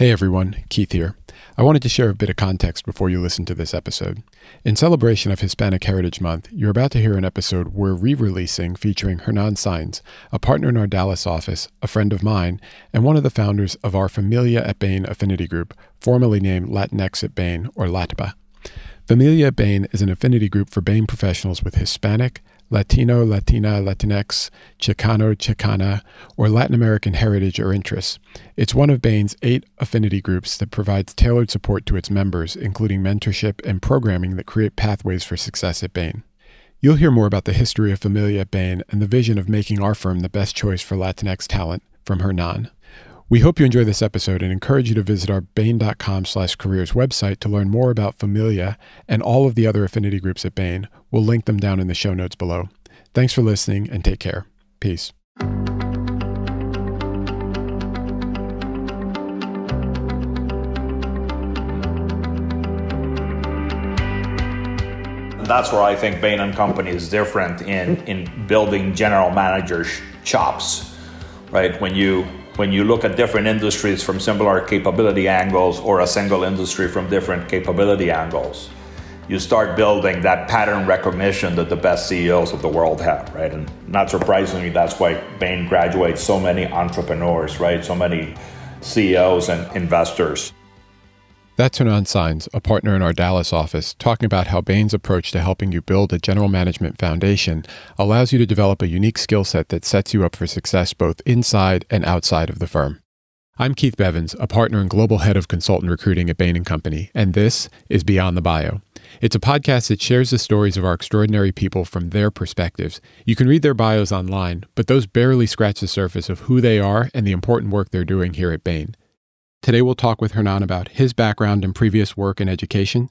Hey everyone, Keith here. I wanted to share a bit of context before you listen to this episode. In celebration of Hispanic Heritage Month, you're about to hear an episode we're re releasing featuring Hernan Saenz, a partner in our Dallas office, a friend of mine, and one of the founders of our Familia at Bain affinity group, formerly named Latinx at Bain or LATBA. Familia at Bain is an affinity group for Bain professionals with Hispanic, Latino, Latina, Latinx, Chicano, Chicana, or Latin American heritage or interests. It's one of Bain's eight affinity groups that provides tailored support to its members, including mentorship and programming that create pathways for success at Bain. You'll hear more about the history of Familia at Bain and the vision of making our firm the best choice for Latinx talent from Hernan. We hope you enjoy this episode and encourage you to visit our bain.com slash careers website to learn more about Familia and all of the other affinity groups at Bain. We'll link them down in the show notes below. Thanks for listening and take care. Peace. That's where I think Bain and Company is different in, in building general managers chops, right? When you when you look at different industries from similar capability angles or a single industry from different capability angles, you start building that pattern recognition that the best CEOs of the world have, right? And not surprisingly, that's why Bain graduates so many entrepreneurs, right? So many CEOs and investors. That's Hernan Saenz, a partner in our Dallas office, talking about how Bain's approach to helping you build a general management foundation allows you to develop a unique skill set that sets you up for success both inside and outside of the firm. I'm Keith Bevans, a partner and global head of consultant recruiting at Bain & Company, and this is Beyond the Bio. It's a podcast that shares the stories of our extraordinary people from their perspectives. You can read their bios online, but those barely scratch the surface of who they are and the important work they're doing here at Bain. Today we'll talk with Hernan about his background and previous work in education,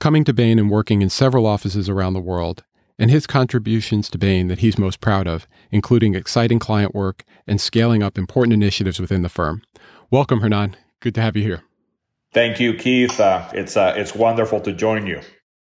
coming to Bain and working in several offices around the world, and his contributions to Bain that he's most proud of, including exciting client work and scaling up important initiatives within the firm. Welcome, Hernan. Good to have you here. Thank you, Keith. Uh, it's uh, it's wonderful to join you.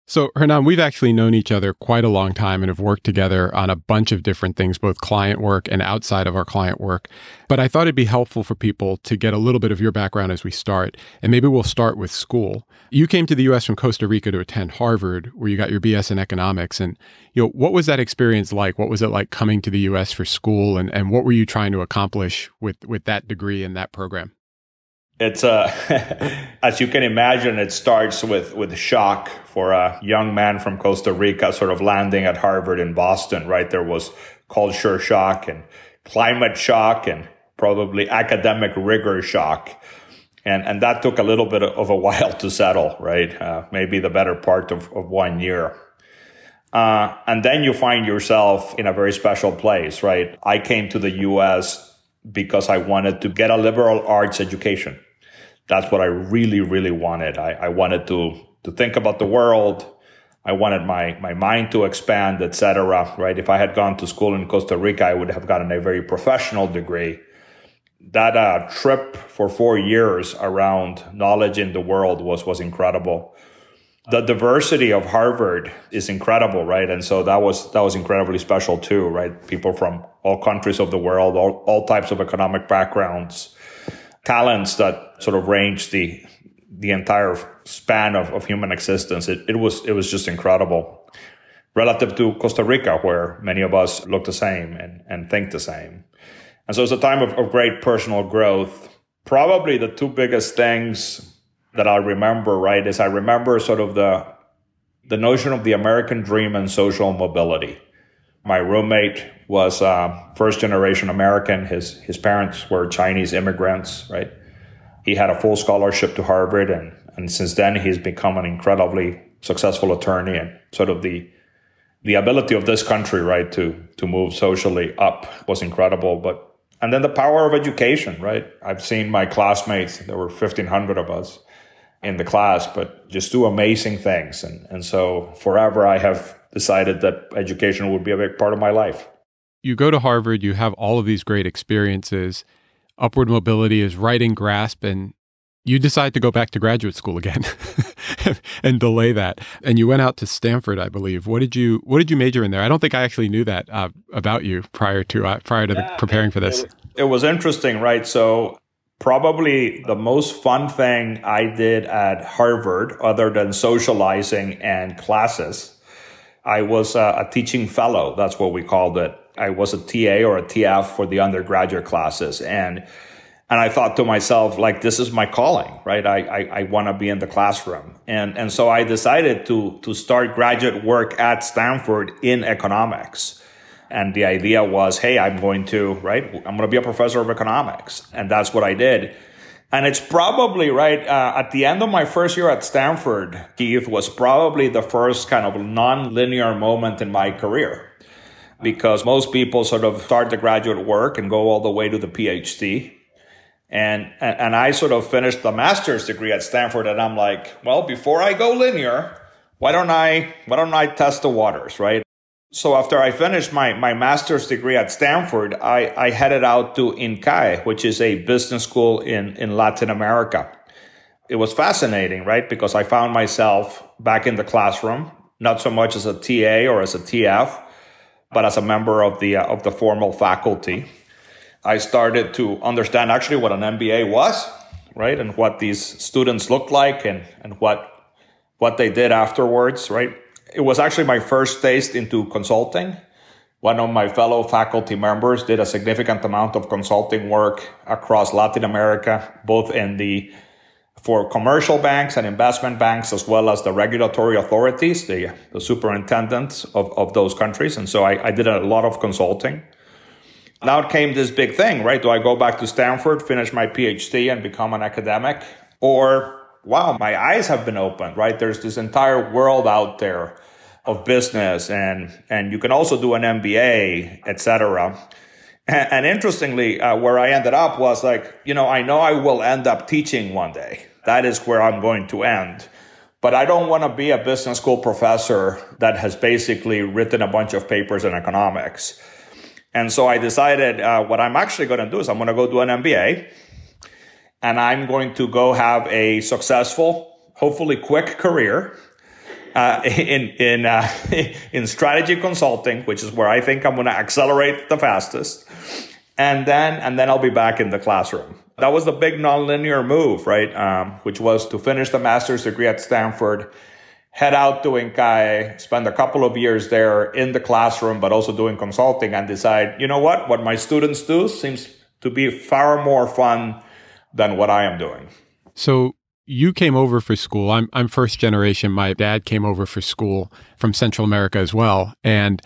So, Hernan, we've actually known each other quite a long time and have worked together on a bunch of different things, both client work and outside of our client work. But I thought it'd be helpful for people to get a little bit of your background as we start. And maybe we'll start with school. You came to the US from Costa Rica to attend Harvard, where you got your BS in economics. And, you know, what was that experience like? What was it like coming to the US for school? And, and what were you trying to accomplish with, with that degree and that program? It's uh, as you can imagine, it starts with with shock for a young man from Costa Rica, sort of landing at Harvard in Boston. Right, there was culture shock and climate shock and probably academic rigor shock, and and that took a little bit of a while to settle. Right, uh, maybe the better part of, of one year. Uh, and then you find yourself in a very special place, right? I came to the U.S. because I wanted to get a liberal arts education that's what I really, really wanted. I, I wanted to to think about the world. I wanted my my mind to expand, etc. Right? If I had gone to school in Costa Rica, I would have gotten a very professional degree. That uh, trip for four years around knowledge in the world was was incredible. The diversity of Harvard is incredible, right? And so that was that was incredibly special too, right? People from all countries of the world, all, all types of economic backgrounds talents that sort of range the the entire span of, of human existence. It, it was it was just incredible relative to Costa Rica, where many of us look the same and, and think the same. And so it's a time of, of great personal growth. Probably the two biggest things that I remember, right, is I remember sort of the the notion of the American dream and social mobility. My roommate was uh, first generation American. His his parents were Chinese immigrants, right? He had a full scholarship to Harvard, and and since then he's become an incredibly successful attorney. And sort of the the ability of this country, right, to to move socially up was incredible. But and then the power of education, right? I've seen my classmates. There were fifteen hundred of us in the class, but just do amazing things. And and so forever I have decided that education would be a big part of my life. You go to Harvard, you have all of these great experiences. Upward mobility is right in grasp, and you decide to go back to graduate school again and delay that. And you went out to Stanford, I believe. What did you What did you major in there? I don't think I actually knew that uh, about you prior to uh, prior to yeah, the, preparing for this. It, it was interesting, right? So probably the most fun thing I did at Harvard, other than socializing and classes, I was a, a, teaching fellow. That's what we called it. I was a TA or a TF for the undergraduate classes. And and I thought to myself, like, this is my calling, right? I, I, I want to be in the classroom. And, and so I decided to, to start graduate work at Stanford in economics. And the idea was, hey, I'm going to, right? I'm going to be a professor of economics. And that's what I did. And it's probably, right, uh, at the end of my first year at Stanford, Keith was probably the first kind of non-linear moment in my career. Because most people sort of start the graduate work and go all the way to the PhD. And, and I sort of finished the master's degree at Stanford and I'm like, well, before I go linear, why don't I, why don't I test the waters, right? So after I finished my, my master's degree at Stanford, I, I headed out to INCAE, which is a business school in, in Latin America. It was fascinating, right? Because I found myself back in the classroom, not so much as a TA or as a TF, but as a member of the, uh, of the formal faculty. I started to understand actually what an MBA was, right? And what these students looked like and, and what, what they did afterwards, right? it was actually my first taste into consulting. One of my fellow faculty members did a significant amount of consulting work across Latin America, both in the for commercial banks and investment banks, as well as the regulatory authorities, the, the superintendents of, of those countries. And so I, I did a lot of consulting. Now it came this big thing, right? Do I go back to Stanford, finish my PhD, and become an academic? Or wow, my eyes have been opened, right? There's this entire world out there of business and, and you can also do an MBA, etc. And, and, interestingly, uh, where I ended up was like, you know, I know I will end up teaching one day. That is where I'm going to end. But I don't want to be a business school professor that has basically written a bunch of papers in economics. And so I decided uh, what I'm actually going to do is I'm going to go do an MBA and I'm going to go have a successful, hopefully quick career uh, in in uh, in strategy consulting, which is where I think I'm going to accelerate the fastest, and then and then I'll be back in the classroom. That was the big nonlinear move, right? Um, which was to finish the master's degree at Stanford, head out to INCAE, spend a couple of years there in the classroom, but also doing consulting, and decide, you know what, what my students do seems to be far more fun than what I am doing. So you came over for school. I'm I'm first generation. My dad came over for school from Central America as well. And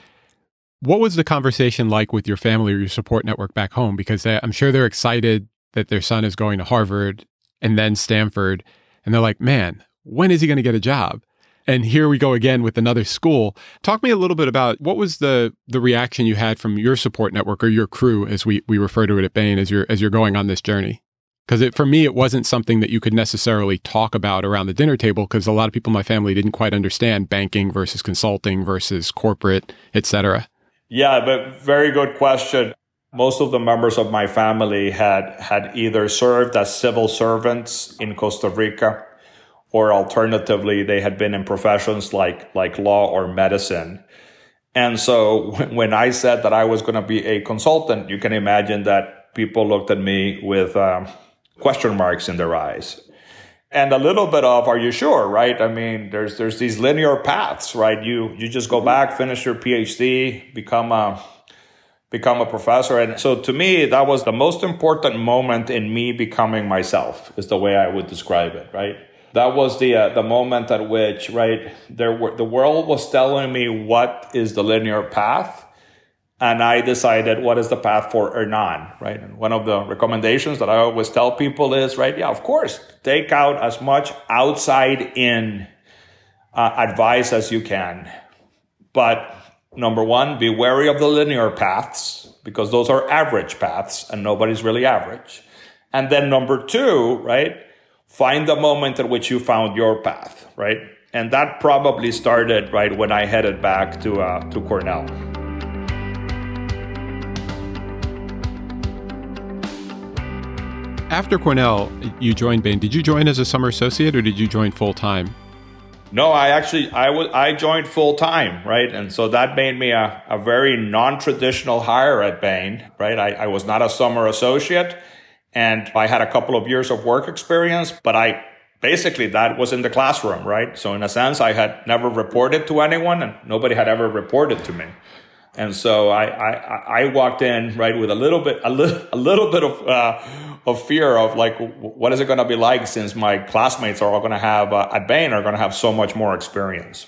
what was the conversation like with your family or your support network back home? Because they, I'm sure they're excited that their son is going to Harvard and then Stanford, and they're like, "Man, when is he going to get a job?" And here we go again with another school. Talk me a little bit about what was the the reaction you had from your support network or your crew, as we we refer to it at Bain, as you're as you're going on this journey because for me it wasn't something that you could necessarily talk about around the dinner table because a lot of people in my family didn't quite understand banking versus consulting versus corporate etc yeah but very good question. Most of the members of my family had had either served as civil servants in costa rica or alternatively they had been in professions like like law or medicine. And so when i said that i was going to be a consultant you can imagine that people looked at me with um, question marks in their eyes. And a little bit of are you sure right? I mean there's there's these linear paths right? You you just go back finish your phd become a become a professor. And so to me that was the most important moment in me becoming myself is the way i would describe it right? That was the uh, the moment at which right there were the world was telling me what is the linear path and I decided what is the path for Hernan, right? And one of the recommendations that I always tell people is, right, yeah, of course, take out as much outside in uh, advice as you can. But number one, be wary of the linear paths because those are average paths and nobody's really average. And then number two, right, find the moment at which you found your path, right? And that probably started right when I headed back to uh, to Cornell. After Cornell, you joined Bain. Did you join as a summer associate or did you join full time? No, I actually I was I joined full time, right? And so that made me a, a very non-traditional hire at Bain, right? I, I was not a summer associate And I had a couple of years of work experience, but I basically that was in the classroom, right? So in a sense, I had never reported to anyone and nobody had ever reported to me. And so I, I, I walked in right with a little bit, a little, a little bit of, uh, of fear of like, what is it going to be like since my classmates are all going to have, uh, at Bain are going to have so much more experience.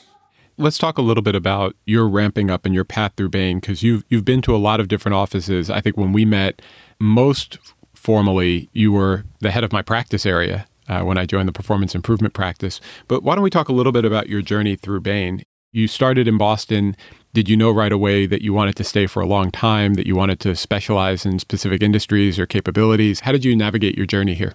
Let's talk a little bit about your ramping up and your path through Bain because you've you've been to a lot of different offices. I think when we met, most formally, you were the head of my practice area uh, when I joined the performance improvement practice. But why don't we talk a little bit about your journey through Bain? You started in Boston. Did you know right away that you wanted to stay for a long time, that you wanted to specialize in specific industries or capabilities? How did you navigate your journey here?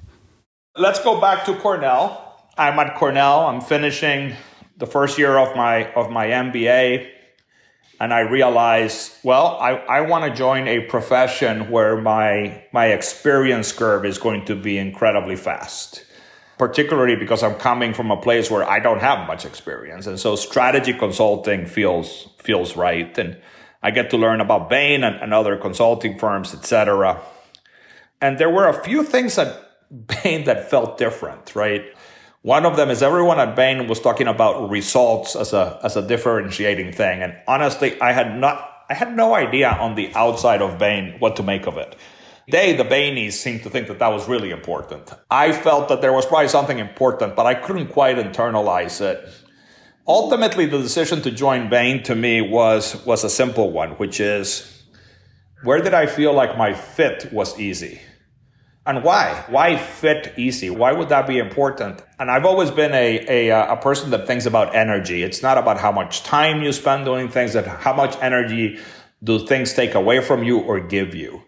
Let's go back to Cornell. I'm at Cornell. I'm finishing the first year of my of my MBA and I realized, well, I, I want to join a profession where my my experience curve is going to be incredibly fast particularly because I'm coming from a place where I don't have much experience. And so strategy consulting feels, feels right. And I get to learn about Bain and, and other consulting firms, etc. And there were a few things at Bain that felt different, right? One of them is everyone at Bain was talking about results as a, as a differentiating thing. And honestly, I had not, I had no idea on the outside of Bain what to make of it. They, the Bainies, seemed to think that that was really important. I felt that there was probably something important, but I couldn't quite internalize it. Ultimately, the decision to join Bain to me was, was a simple one, which is where did I feel like my fit was easy? And why? Why fit easy? Why would that be important? And I've always been a, a, uh, a person that thinks about energy. It's not about how much time you spend doing things, that how much energy do things take away from you or give you.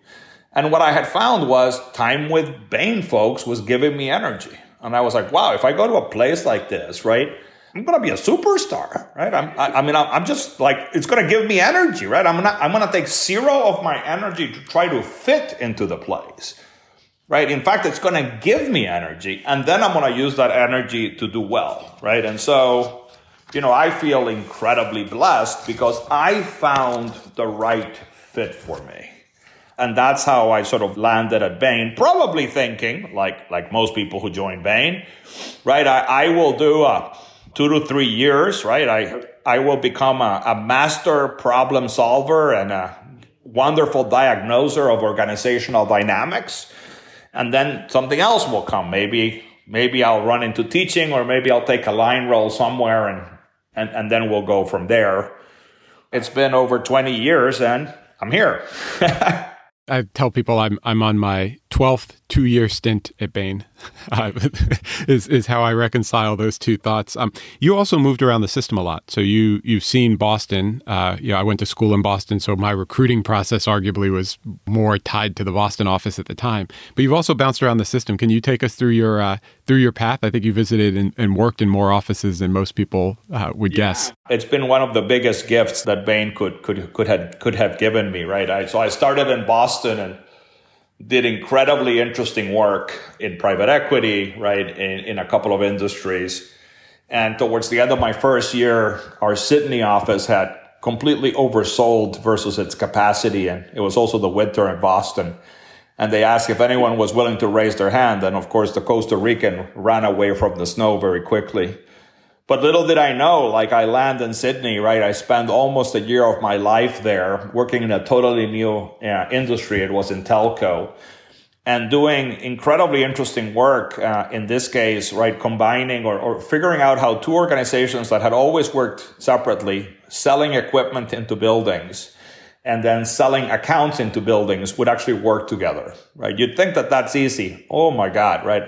And what I had found was time with Bain folks was giving me energy. And I was like, wow, if I go to a place like this, right, I'm going to be a superstar, right? I'm, I, I mean, I'm just like, it's going to give me energy, right? I'm going to, I'm going to take zero of my energy to try to fit into the place, right? In fact, it's going to give me energy and then I'm going to use that energy to do well, right? And so, you know, I feel incredibly blessed because I found the right fit for me. And that's how I sort of landed at Bain, probably thinking, like, like most people who join Bain, right? I, I will do a two to three years, right? I, I will become a, a master problem solver and a wonderful diagnoser of organizational dynamics. And then something else will come. Maybe, maybe I'll run into teaching or maybe I'll take a line role somewhere and, and, and then we'll go from there. It's been over 20 years and I'm here. I tell people I'm I'm on my twelfth two year stint at Bain. Uh, is is how I reconcile those two thoughts. Um, you also moved around the system a lot, so you you've seen Boston. Uh, you know, I went to school in Boston, so my recruiting process arguably was more tied to the Boston office at the time. But you've also bounced around the system. Can you take us through your uh, through your path? I think you visited and, and worked in more offices than most people uh, would yeah. guess. It's been one of the biggest gifts that Bain could could could have could have given me. Right, I, so I started in Boston and did incredibly interesting work in private equity, right, in, in a couple of industries. And towards the end of my first year, our Sydney office had completely oversold versus its capacity. And it was also the winter in Boston. And they asked if anyone was willing to raise their hand. And of course, the Costa Rican ran away from the snow very quickly. But little did I know, like I land in Sydney, right? I spent almost a year of my life there working in a totally new uh, industry. It was in telco and doing incredibly interesting work. Uh, in this case, right? Combining or, or figuring out how two organizations that had always worked separately, selling equipment into buildings and then selling accounts into buildings would actually work together, right? You'd think that that's easy. Oh my God, right?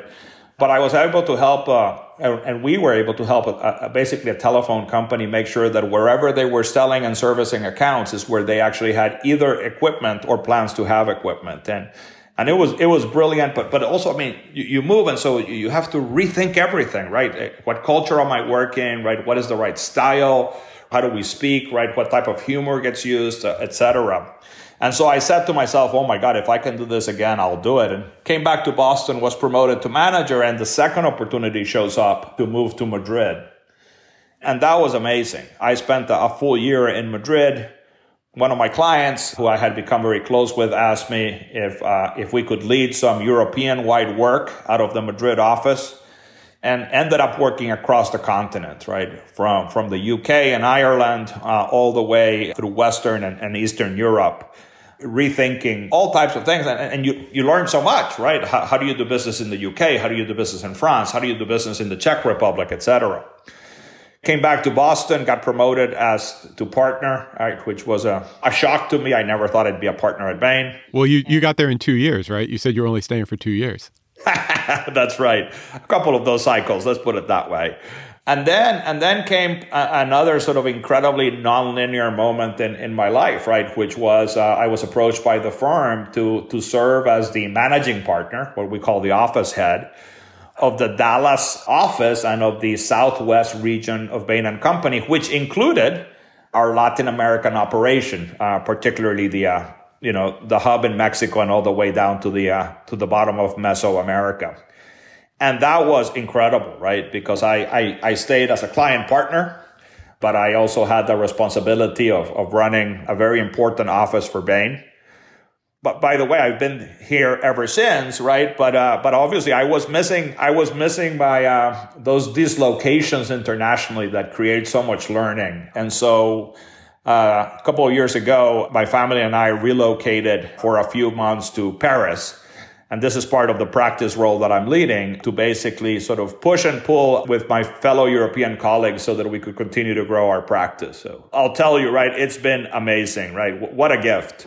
But I was able to help, uh, and we were able to help a, a, basically a telephone company make sure that wherever they were selling and servicing accounts is where they actually had either equipment or plans to have equipment. And and it was it was brilliant. But but also, I mean, you, you move, and so you have to rethink everything, right? Eh, what culture am I working? Right? What is the right style? How do we speak? Right? What type of humor gets used, uh, etc. And so I said to myself, oh my God, if I can do this again, I'll do it. And came back to Boston, was promoted to manager, and the second opportunity shows up to move to Madrid. And that was amazing. I spent a full year in Madrid one of my clients who I had become very close with asked me if uh, if we could lead some European wide work out of the Madrid office and ended up working across the continent, right? From, from the UK and Ireland uh, all the way through Western and, and, Eastern Europe, rethinking all types of things. And, and you, you learn so much, right? How, how, do you do business in the UK? How do you do business in France? How do you do business in the Czech Republic, etc. Came back to Boston, got promoted as to partner, right, which was a, a shock to me. I never thought I'd be a partner at Bain. Well, you, you got there in two years, right? You said you were only staying for two years. That's right. A couple of those cycles, let's put it that way. And then, and then came another sort of incredibly nonlinear moment in, in my life, right? Which was uh, I was approached by the firm to to serve as the managing partner, what we call the office head, of the Dallas office and of the Southwest region of Bain and Company, which included our Latin American operation, uh, particularly the uh, you know, the hub in Mexico and all the way down to the, uh, to the bottom of Mesoamerica. And that was incredible, right? Because I, I, I stayed as a client partner, but I also had the responsibility of, of running a very important office for Bain. But by the way, I've been here ever since, right? But uh, but obviously, I was missing I was missing my uh, those dislocations internationally that create so much learning, and so uh, a couple of years ago, my family and I relocated for a few months to Paris. And this is part of the practice role that I'm leading to basically sort of push and pull with my fellow European colleagues so that we could continue to grow our practice. So I'll tell you, right, it's been amazing, right? What a gift.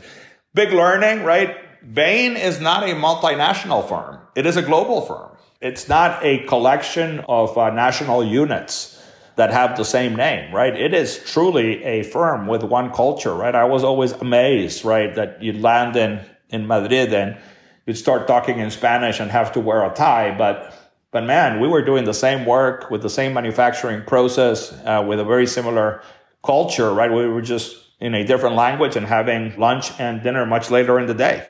Big learning, right? Bain is not a multinational firm. It is a global firm. It's not a collection of uh, national units that have the same name, right? It is truly a firm with one culture, right? I was always amazed, right, that you land in, in Madrid and you'd start talking in Spanish and have to wear a tie, but but man, we were doing the same work with the same manufacturing process, uh, with a very similar culture, right? We were just in a different language and having lunch and dinner much later in the day.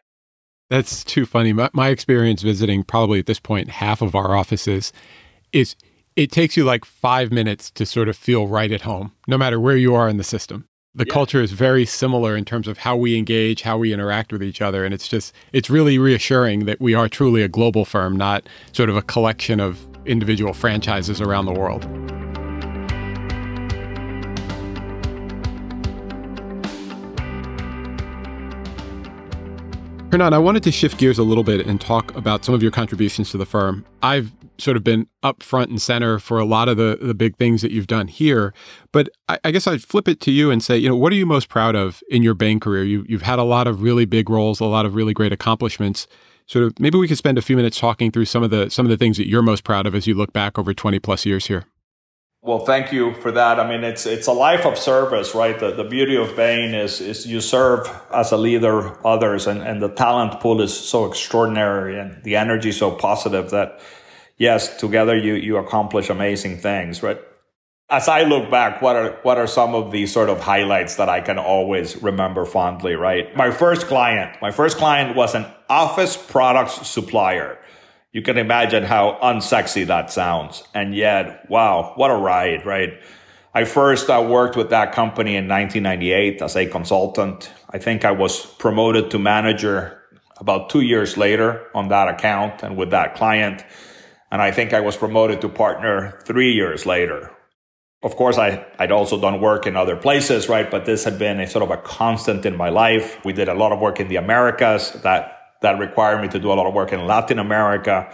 That's too funny. My, my experience visiting probably at this point half of our offices is it takes you like five minutes to sort of feel right at home, no matter where you are in the system. The yeah. culture is very similar in terms of how we engage, how we interact with each other. And it's just, it's really reassuring that we are truly a global firm, not sort of a collection of individual franchises around the world. Hernan, I wanted to shift gears a little bit and talk about some of your contributions to the firm. I've sort of been up front and center for a lot of the, the big things that you've done here. But I, I, guess I'd flip it to you and say, you know, what are you most proud of in your Bain career? You, you've had a lot of really big roles, a lot of really great accomplishments. Sort of maybe we could spend a few minutes talking through some of the some of the things that you're most proud of as you look back over 20 plus years here. Well, thank you for that. I mean, it's it's a life of service, right? The, the beauty of Bain is is you serve as a leader others, and, and the talent pool is so extraordinary, and the energy so positive that yes, together you you accomplish amazing things, right? As I look back, what are what are some of the sort of highlights that I can always remember fondly, right? My first client, my first client was an office products supplier. You can imagine how unsexy that sounds. And yet, wow, what a ride, right? I first uh, worked with that company in 1998 as a consultant. I think I was promoted to manager about two years later on that account and with that client. And I think I was promoted to partner three years later. Of course, I, I'd also done work in other places, right? But this had been a sort of a constant in my life. We did a lot of work in the Americas that, that required me to do a lot of work in Latin America.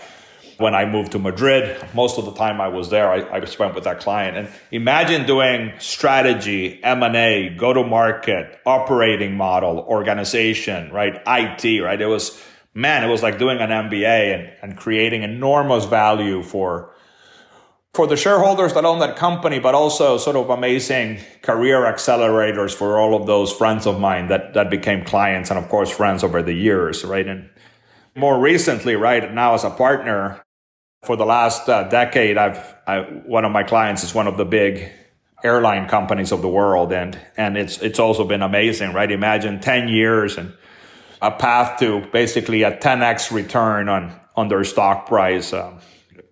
When I moved to Madrid, most of the time I was there, I, I spent with that client. And imagine doing strategy, M&A, go-to-market, operating model, organization, right? IT, right? It was, man, it was like doing an MBA and, and creating enormous value for for the shareholders that own that company, but also sort of amazing career accelerators for all of those friends of mine that that became clients and of course friends over the years, right? And more recently, right now as a partner, for the last uh, decade, I've I, one of my clients is one of the big airline companies of the world, and and it's it's also been amazing, right? Imagine ten years and a path to basically a 10x return on on their stock price. Um,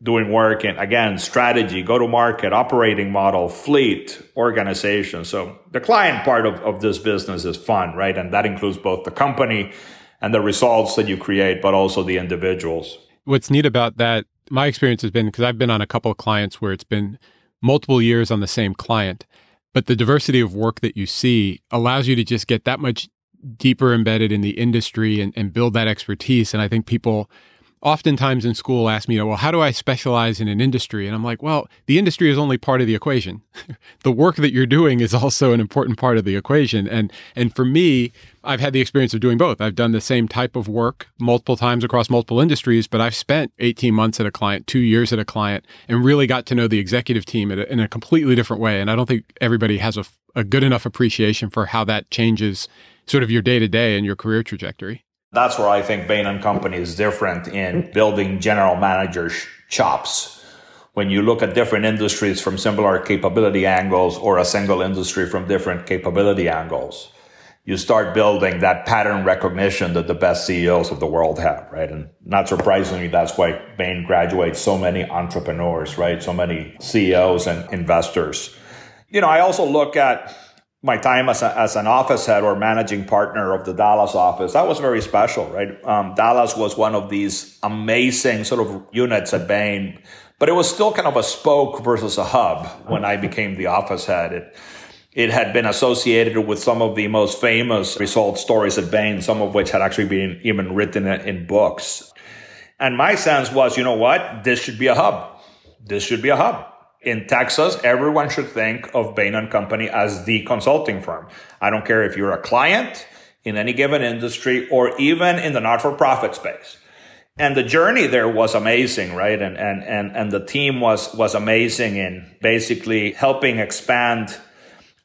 doing work and again, strategy, go to market, operating model, fleet, organization. So the client part of, of this business is fun, right? And that includes both the company and the results that you create, but also the individuals. What's neat about that, my experience has been because I've been on a couple of clients where it's been multiple years on the same client, but the diversity of work that you see allows you to just get that much deeper embedded in the industry and, and build that expertise. And I think people oftentimes in school ask me, well, how do I specialize in an industry? And I'm like, well, the industry is only part of the equation. the work that you're doing is also an important part of the equation. And and for me, I've had the experience of doing both. I've done the same type of work multiple times across multiple industries, but I've spent 18 months at a client, two years at a client, and really got to know the executive team in a, in a completely different way. And I don't think everybody has a, a good enough appreciation for how that changes sort of your day to day and your career trajectory. That's where I think Bain and Company is different in building general manager chops. When you look at different industries from similar capability angles or a single industry from different capability angles, you start building that pattern recognition that the best CEOs of the world have, right? And not surprisingly, that's why Bain graduates so many entrepreneurs, right? So many CEOs and investors. You know, I also look at my time as, a, as an office head or managing partner of the Dallas office, that was very special, right? Um, Dallas was one of these amazing sort of units at Bain, but it was still kind of a spoke versus a hub when I became the office head. It, it had been associated with some of the most famous result stories at Bain, some of which had actually been even written in books. And my sense was, you know what? This should be a hub. This should be a hub in Texas, everyone should think of Bain and Company as the consulting firm. I don't care if you're a client in any given industry or even in the not-for-profit space. And the journey there was amazing, right? And, and, and, and the team was, was amazing in basically helping expand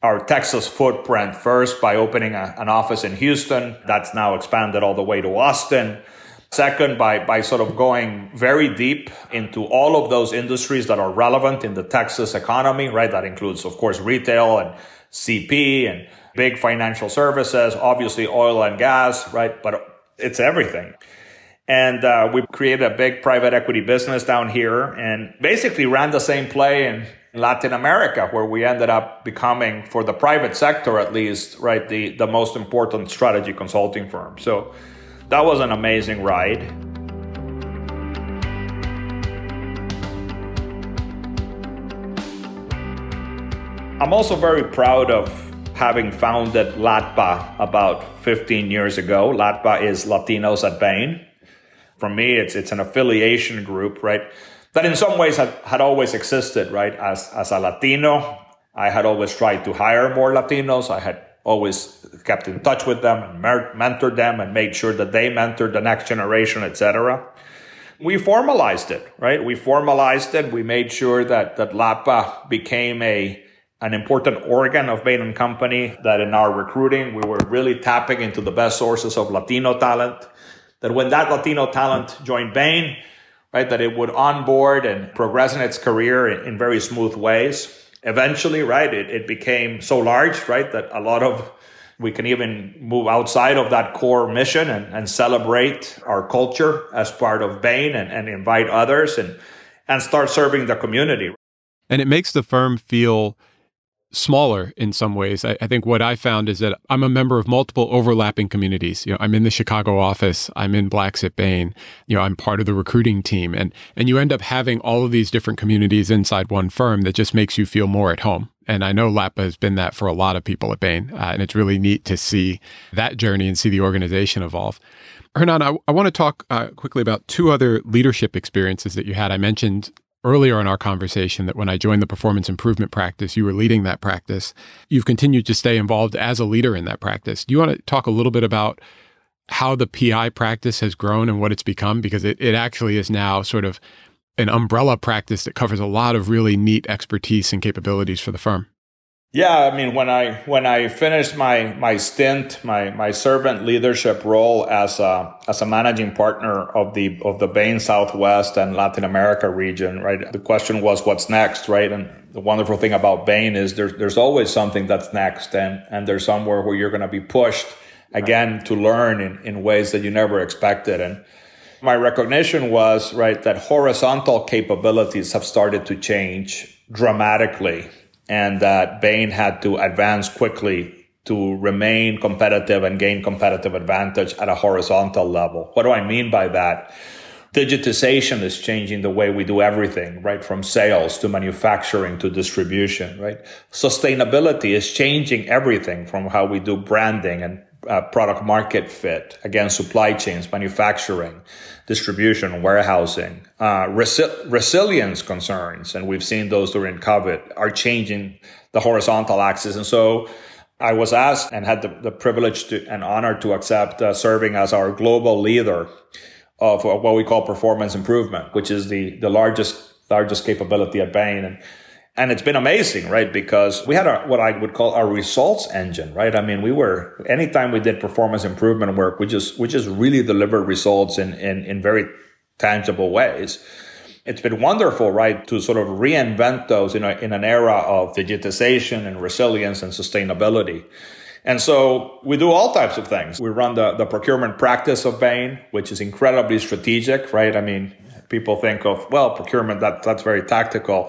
our Texas footprint first by opening a, an office in Houston. That's now expanded all the way to Austin Second, by, by sort of going very deep into all of those industries that are relevant in the Texas economy, right? That includes, of course, retail and CP and big financial services, obviously oil and gas, right? But it's everything. And uh, we created a big private equity business down here and basically ran the same play in Latin America, where we ended up becoming, for the private sector at least, right, the, the most important strategy consulting firm. So that was an amazing ride. I'm also very proud of having founded LATBA about 15 years ago. LATBA is Latinos at Bain. For me, it's, it's an affiliation group, right? That in some ways had, had always existed, right? As, as a Latino, I had always tried to hire more Latinos. I had always kept in touch with them and mentored them and made sure that they mentored the next generation, etc. We formalized it, right? We formalized it. We made sure that, that LATBA became a, an important organ of Bain and Company, that in our recruiting, we were really tapping into the best sources of Latino talent, that when that Latino talent joined Bain, right, that it would onboard and progress in its career in, in very smooth ways eventually, right, it, it became so large, right, that a lot of we can even move outside of that core mission and, and celebrate our culture as part of Bain and, and invite others and and start serving the community. And it makes the firm feel smaller in some ways. I, I, think what I found is that I'm a member of multiple overlapping communities. You know, I'm in the Chicago office, I'm in Blacks at Bain, you know, I'm part of the recruiting team. And and you end up having all of these different communities inside one firm that just makes you feel more at home. And I know Lapa has been that for a lot of people at Bain. Uh, and it's really neat to see that journey and see the organization evolve. Hernan, I, I want to talk uh, quickly about two other leadership experiences that you had. I mentioned earlier in our conversation that when I joined the performance improvement practice, you were leading that practice. You've continued to stay involved as a leader in that practice. Do you want to talk a little bit about how the PI practice has grown and what it's become? Because it, it actually is now sort of an umbrella practice that covers a lot of really neat expertise and capabilities for the firm. Yeah, I mean when I when I finished my my stint, my my servant leadership role as a as a managing partner of the of the Bain Southwest and Latin America region, right? The question was what's next, right? And the wonderful thing about Bain is there's there's always something that's next and and there's somewhere where you're going to be pushed again to learn in in ways that you never expected and my recognition was, right, that horizontal capabilities have started to change dramatically and that Bain had to advance quickly to remain competitive and gain competitive advantage at a horizontal level. What do I mean by that? Digitization is changing the way we do everything, right? From sales to manufacturing to distribution, right? Sustainability is changing everything from how we do branding and uh, product market fit, again, supply chains, manufacturing, distribution, warehousing, uh, resi- resilience concerns, and we've seen those during COVID, are changing the horizontal axis. And so I was asked and had the, the privilege to, and honor to accept uh, serving as our global leader of what we call performance improvement, which is the, the largest largest capability at Bain. And and it's been amazing, right? Because we had a, what I would call our results engine, right? I mean, we were, anytime we did performance improvement work, we just, we just really delivered results in, in, in very tangible ways. It's been wonderful, right? To sort of reinvent those in a, in an era of digitization and resilience and sustainability. And so we do all types of things. We run the, the procurement practice of Bain, which is incredibly strategic, right? I mean, people think of, well, procurement, that, that's very tactical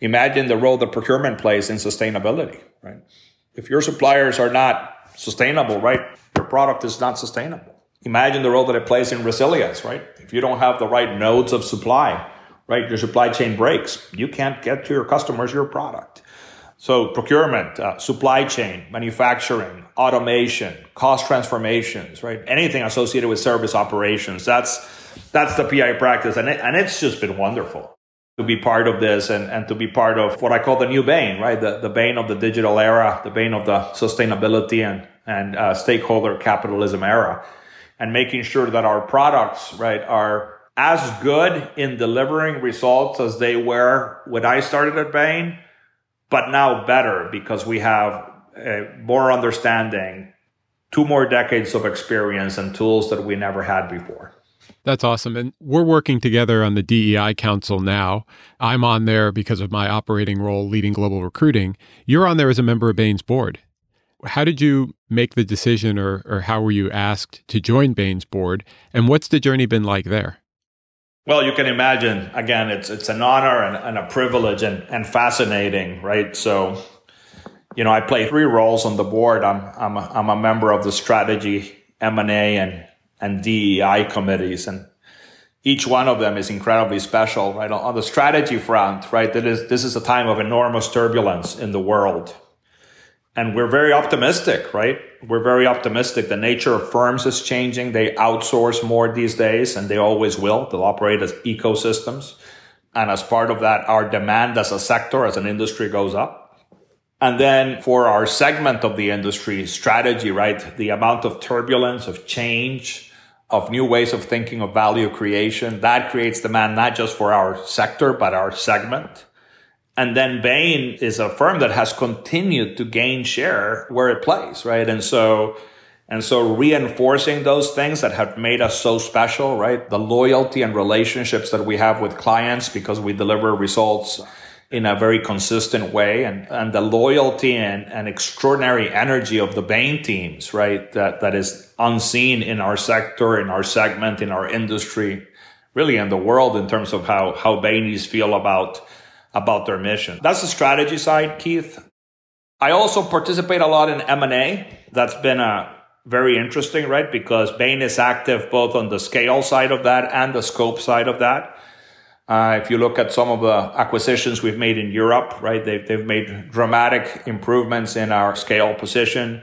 Imagine the role that procurement plays in sustainability, right? If your suppliers are not sustainable, right, your product is not sustainable. Imagine the role that it plays in resilience, right? If you don't have the right nodes of supply, right, your supply chain breaks. You can't get to your customers your product. So procurement, uh, supply chain, manufacturing, automation, cost transformations, right? Anything associated with service operations. That's that's the PI practice, and it, and it's just been wonderful to be part of this and, and to be part of what I call the new Bain, right? The, the Bain of the digital era, the Bain of the sustainability and, and uh, stakeholder capitalism era, and making sure that our products, right, are as good in delivering results as they were when I started at Bain, but now better because we have more understanding, two more decades of experience and tools that we never had before. That's awesome. And we're working together on the DEI Council now. I'm on there because of my operating role leading global recruiting. You're on there as a member of Bain's board. How did you make the decision or, or how were you asked to join Bain's board? And what's the journey been like there? Well, you can imagine, again, it's, it's an honor and, and a privilege and, and fascinating, right? So, you know, I play three roles on the board. I'm, I'm, a, I'm a member of the strategy, M&A, and and DEI committees. And each one of them is incredibly special, right? On the strategy front, right? That is, this is a time of enormous turbulence in the world. And we're very optimistic, right? We're very optimistic. The nature of firms is changing. They outsource more these days and they always will. They'll operate as ecosystems. And as part of that, our demand as a sector, as an industry goes up. And then for our segment of the industry strategy, right? The amount of turbulence, of change, of new ways of thinking of value creation. That creates demand not just for our sector, but our segment. And then Bain is a firm that has continued to gain share where it plays, right? And so, and so reinforcing those things that have made us so special, right? The loyalty and relationships that we have with clients because we deliver results in a very consistent way and, and the loyalty and, and extraordinary energy of the Bain teams, right? That, that is unseen in our sector, in our segment, in our industry, really in the world in terms of how, how Baineys feel about, about their mission. That's the strategy side, Keith. I also participate a lot in M&A. That's been a very interesting, right? Because Bain is active both on the scale side of that and the scope side of that. Uh, if you look at some of the acquisitions we've made in Europe, right, they've, they've made dramatic improvements in our scale position.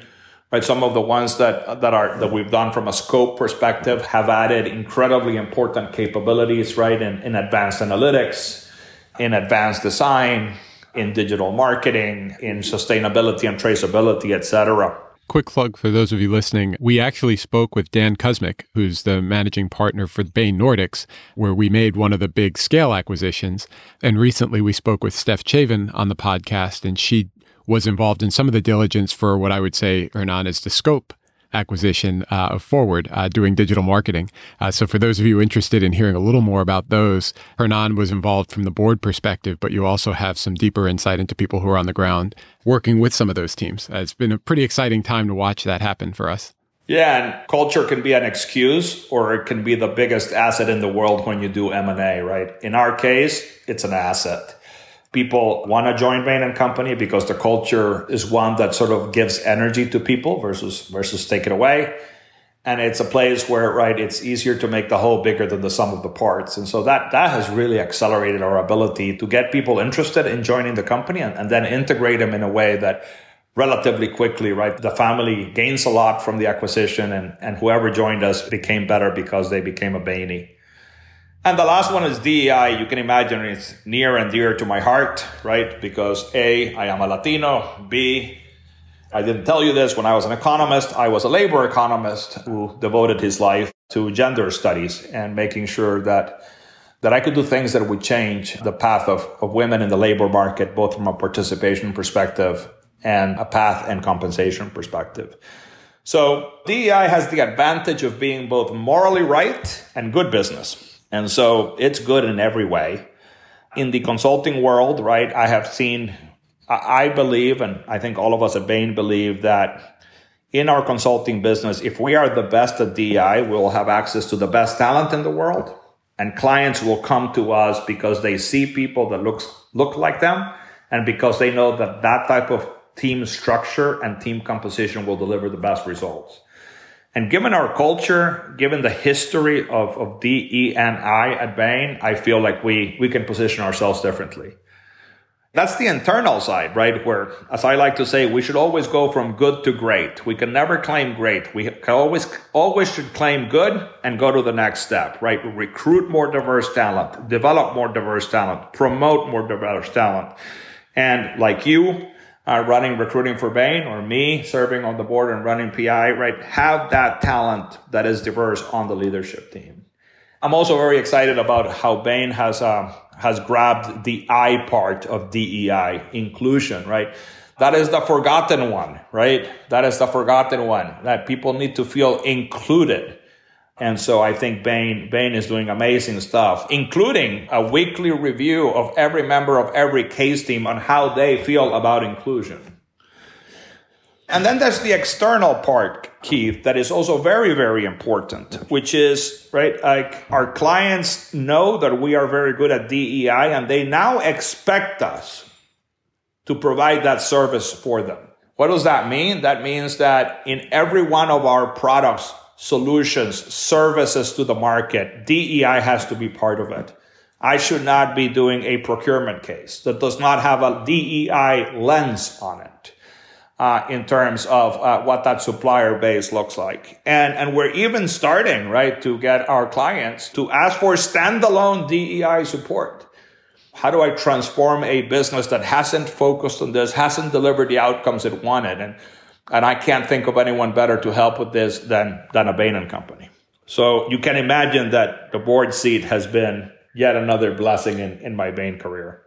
Right, some of the ones that that are that we've done from a scope perspective have added incredibly important capabilities, right, in, in advanced analytics, in advanced design, in digital marketing, in sustainability and traceability, et cetera. Quick plug for those of you listening. We actually spoke with Dan Kuzmic, who's the managing partner for Bain Nordics, where we made one of the big scale acquisitions. And recently we spoke with Steph Chavin on the podcast, and she was involved in some of the diligence for what I would say, Hernan, is the scope acquisition uh, of Forward, uh, doing digital marketing. Uh, so, for those of you interested in hearing a little more about those, Hernan was involved from the board perspective, but you also have some deeper insight into people who are on the ground working with some of those teams. Uh, it's been a pretty exciting time to watch that happen for us. Yeah, and culture can be an excuse or it can be the biggest asset in the world when you do M&A, right? In our case, it's an asset. People want to join Bain and Company because the culture is one that sort of gives energy to people versus versus take it away. And it's a place where, right, it's easier to make the whole bigger than the sum of the parts. And so that that has really accelerated our ability to get people interested in joining the company and, and then integrate them in a way that relatively quickly, right? The family gains a lot from the acquisition and, and whoever joined us became better because they became a Bainey. And the last one is DEI. You can imagine it's near and dear to my heart, right? Because A, I am a Latino. B, I didn't tell you this when I was an economist. I was a labor economist who devoted his life to gender studies and making sure that that I could do things that would change the path of, of women in the labor market, both from a participation perspective and a path and compensation perspective. So DEI has the advantage of being both morally right and good business. And so it's good in every way. In the consulting world, right, I have seen, I believe, and I think all of us at Bain believe that in our consulting business, if we are the best at DEI, we'll have access to the best talent in the world. And clients will come to us because they see people that looks, look like them and because they know that that type of team structure and team composition will deliver the best results. And given our culture, given the history of, of DE&I at Bain, I feel like we, we can position ourselves differently. That's the internal side, right? Where, as I like to say, we should always go from good to great. We can never claim great. We can always, always should claim good and go to the next step, right? Recruit more diverse talent, develop more diverse talent, promote more diverse talent. And like you, uh, running recruiting for Bain or me serving on the board and running PI, right? Have that talent that is diverse on the leadership team. I'm also very excited about how Bain has, uh, has grabbed the I part of DEI, inclusion, right? That is the forgotten one, right? That is the forgotten one that people need to feel included and so I think Bain, Bain is doing amazing stuff, including a weekly review of every member of every case team on how they feel about inclusion. And then there's the external part, Keith, that is also very, very important, which is, right, like our clients know that we are very good at DEI and they now expect us to provide that service for them. What does that mean? That means that in every one of our products, solutions, services to the market, DEI has to be part of it. I should not be doing a procurement case that does not have a DEI lens on it. Uh, in terms of uh, what that supplier base looks like. And, and we're even starting, right, to get our clients to ask for standalone DEI support. How do I transform a business that hasn't focused on this, hasn't delivered the outcomes it wanted? And and I can't think of anyone better to help with this than, than a Bain and Company. So you can imagine that the board seat has been yet another blessing in, in my Bain career.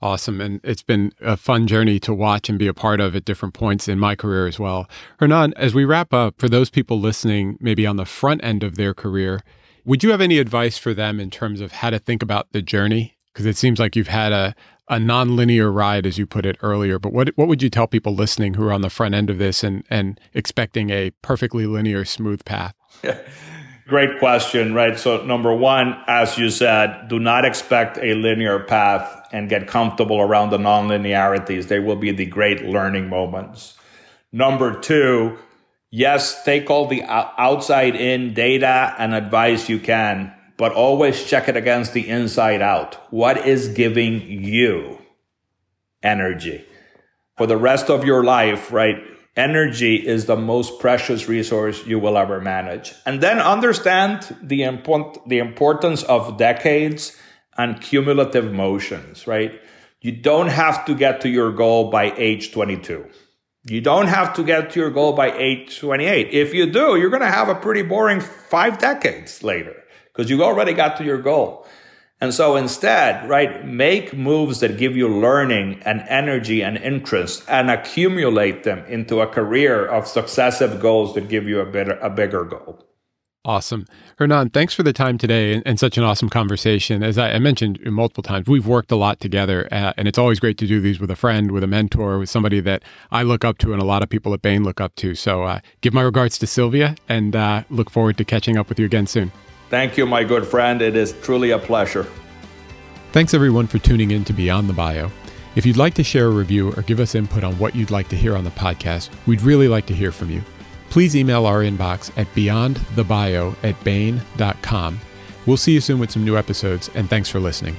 Awesome. And it's been a fun journey to watch and be a part of at different points in my career as well. Hernan, as we wrap up, for those people listening, maybe on the front end of their career, would you have any advice for them in terms of how to think about the journey? Because it seems like you've had a, a non-linear ride, as you put it earlier. But what what would you tell people listening who are on the front end of this and and expecting a perfectly linear, smooth path? Great question, right? So number one, as you said, do not expect a linear path and get comfortable around the non-linearities. They will be the great learning moments. Number two, yes, take all the outside in data and advice you can but always check it against the inside out. What is giving you energy? For the rest of your life, right? Energy is the most precious resource you will ever manage. And then understand the, import- the importance of decades and cumulative motions, right? You don't have to get to your goal by age 22. You don't have to get to your goal by age 28. If you do, you're going to have a pretty boring five decades later because you already got to your goal. And so instead, right, make moves that give you learning and energy and interest and accumulate them into a career of successive goals that give you a better, a bigger goal. Awesome. Hernan, thanks for the time today and, and such an awesome conversation. As I, I, mentioned multiple times, we've worked a lot together, uh, and it's always great to do these with a friend, with a mentor, with somebody that I look up to and a lot of people at Bain look up to. So uh, give my regards to Sylvia and uh, look forward to catching up with you again soon. Thank you, my good friend. It is truly a pleasure. Thanks, everyone, for tuning in to Beyond the Bio. If you'd like to share a review or give us input on what you'd like to hear on the podcast, we'd really like to hear from you please email our inbox at beyondthebio at bain.com. We'll see you soon with some new episodes, and thanks for listening.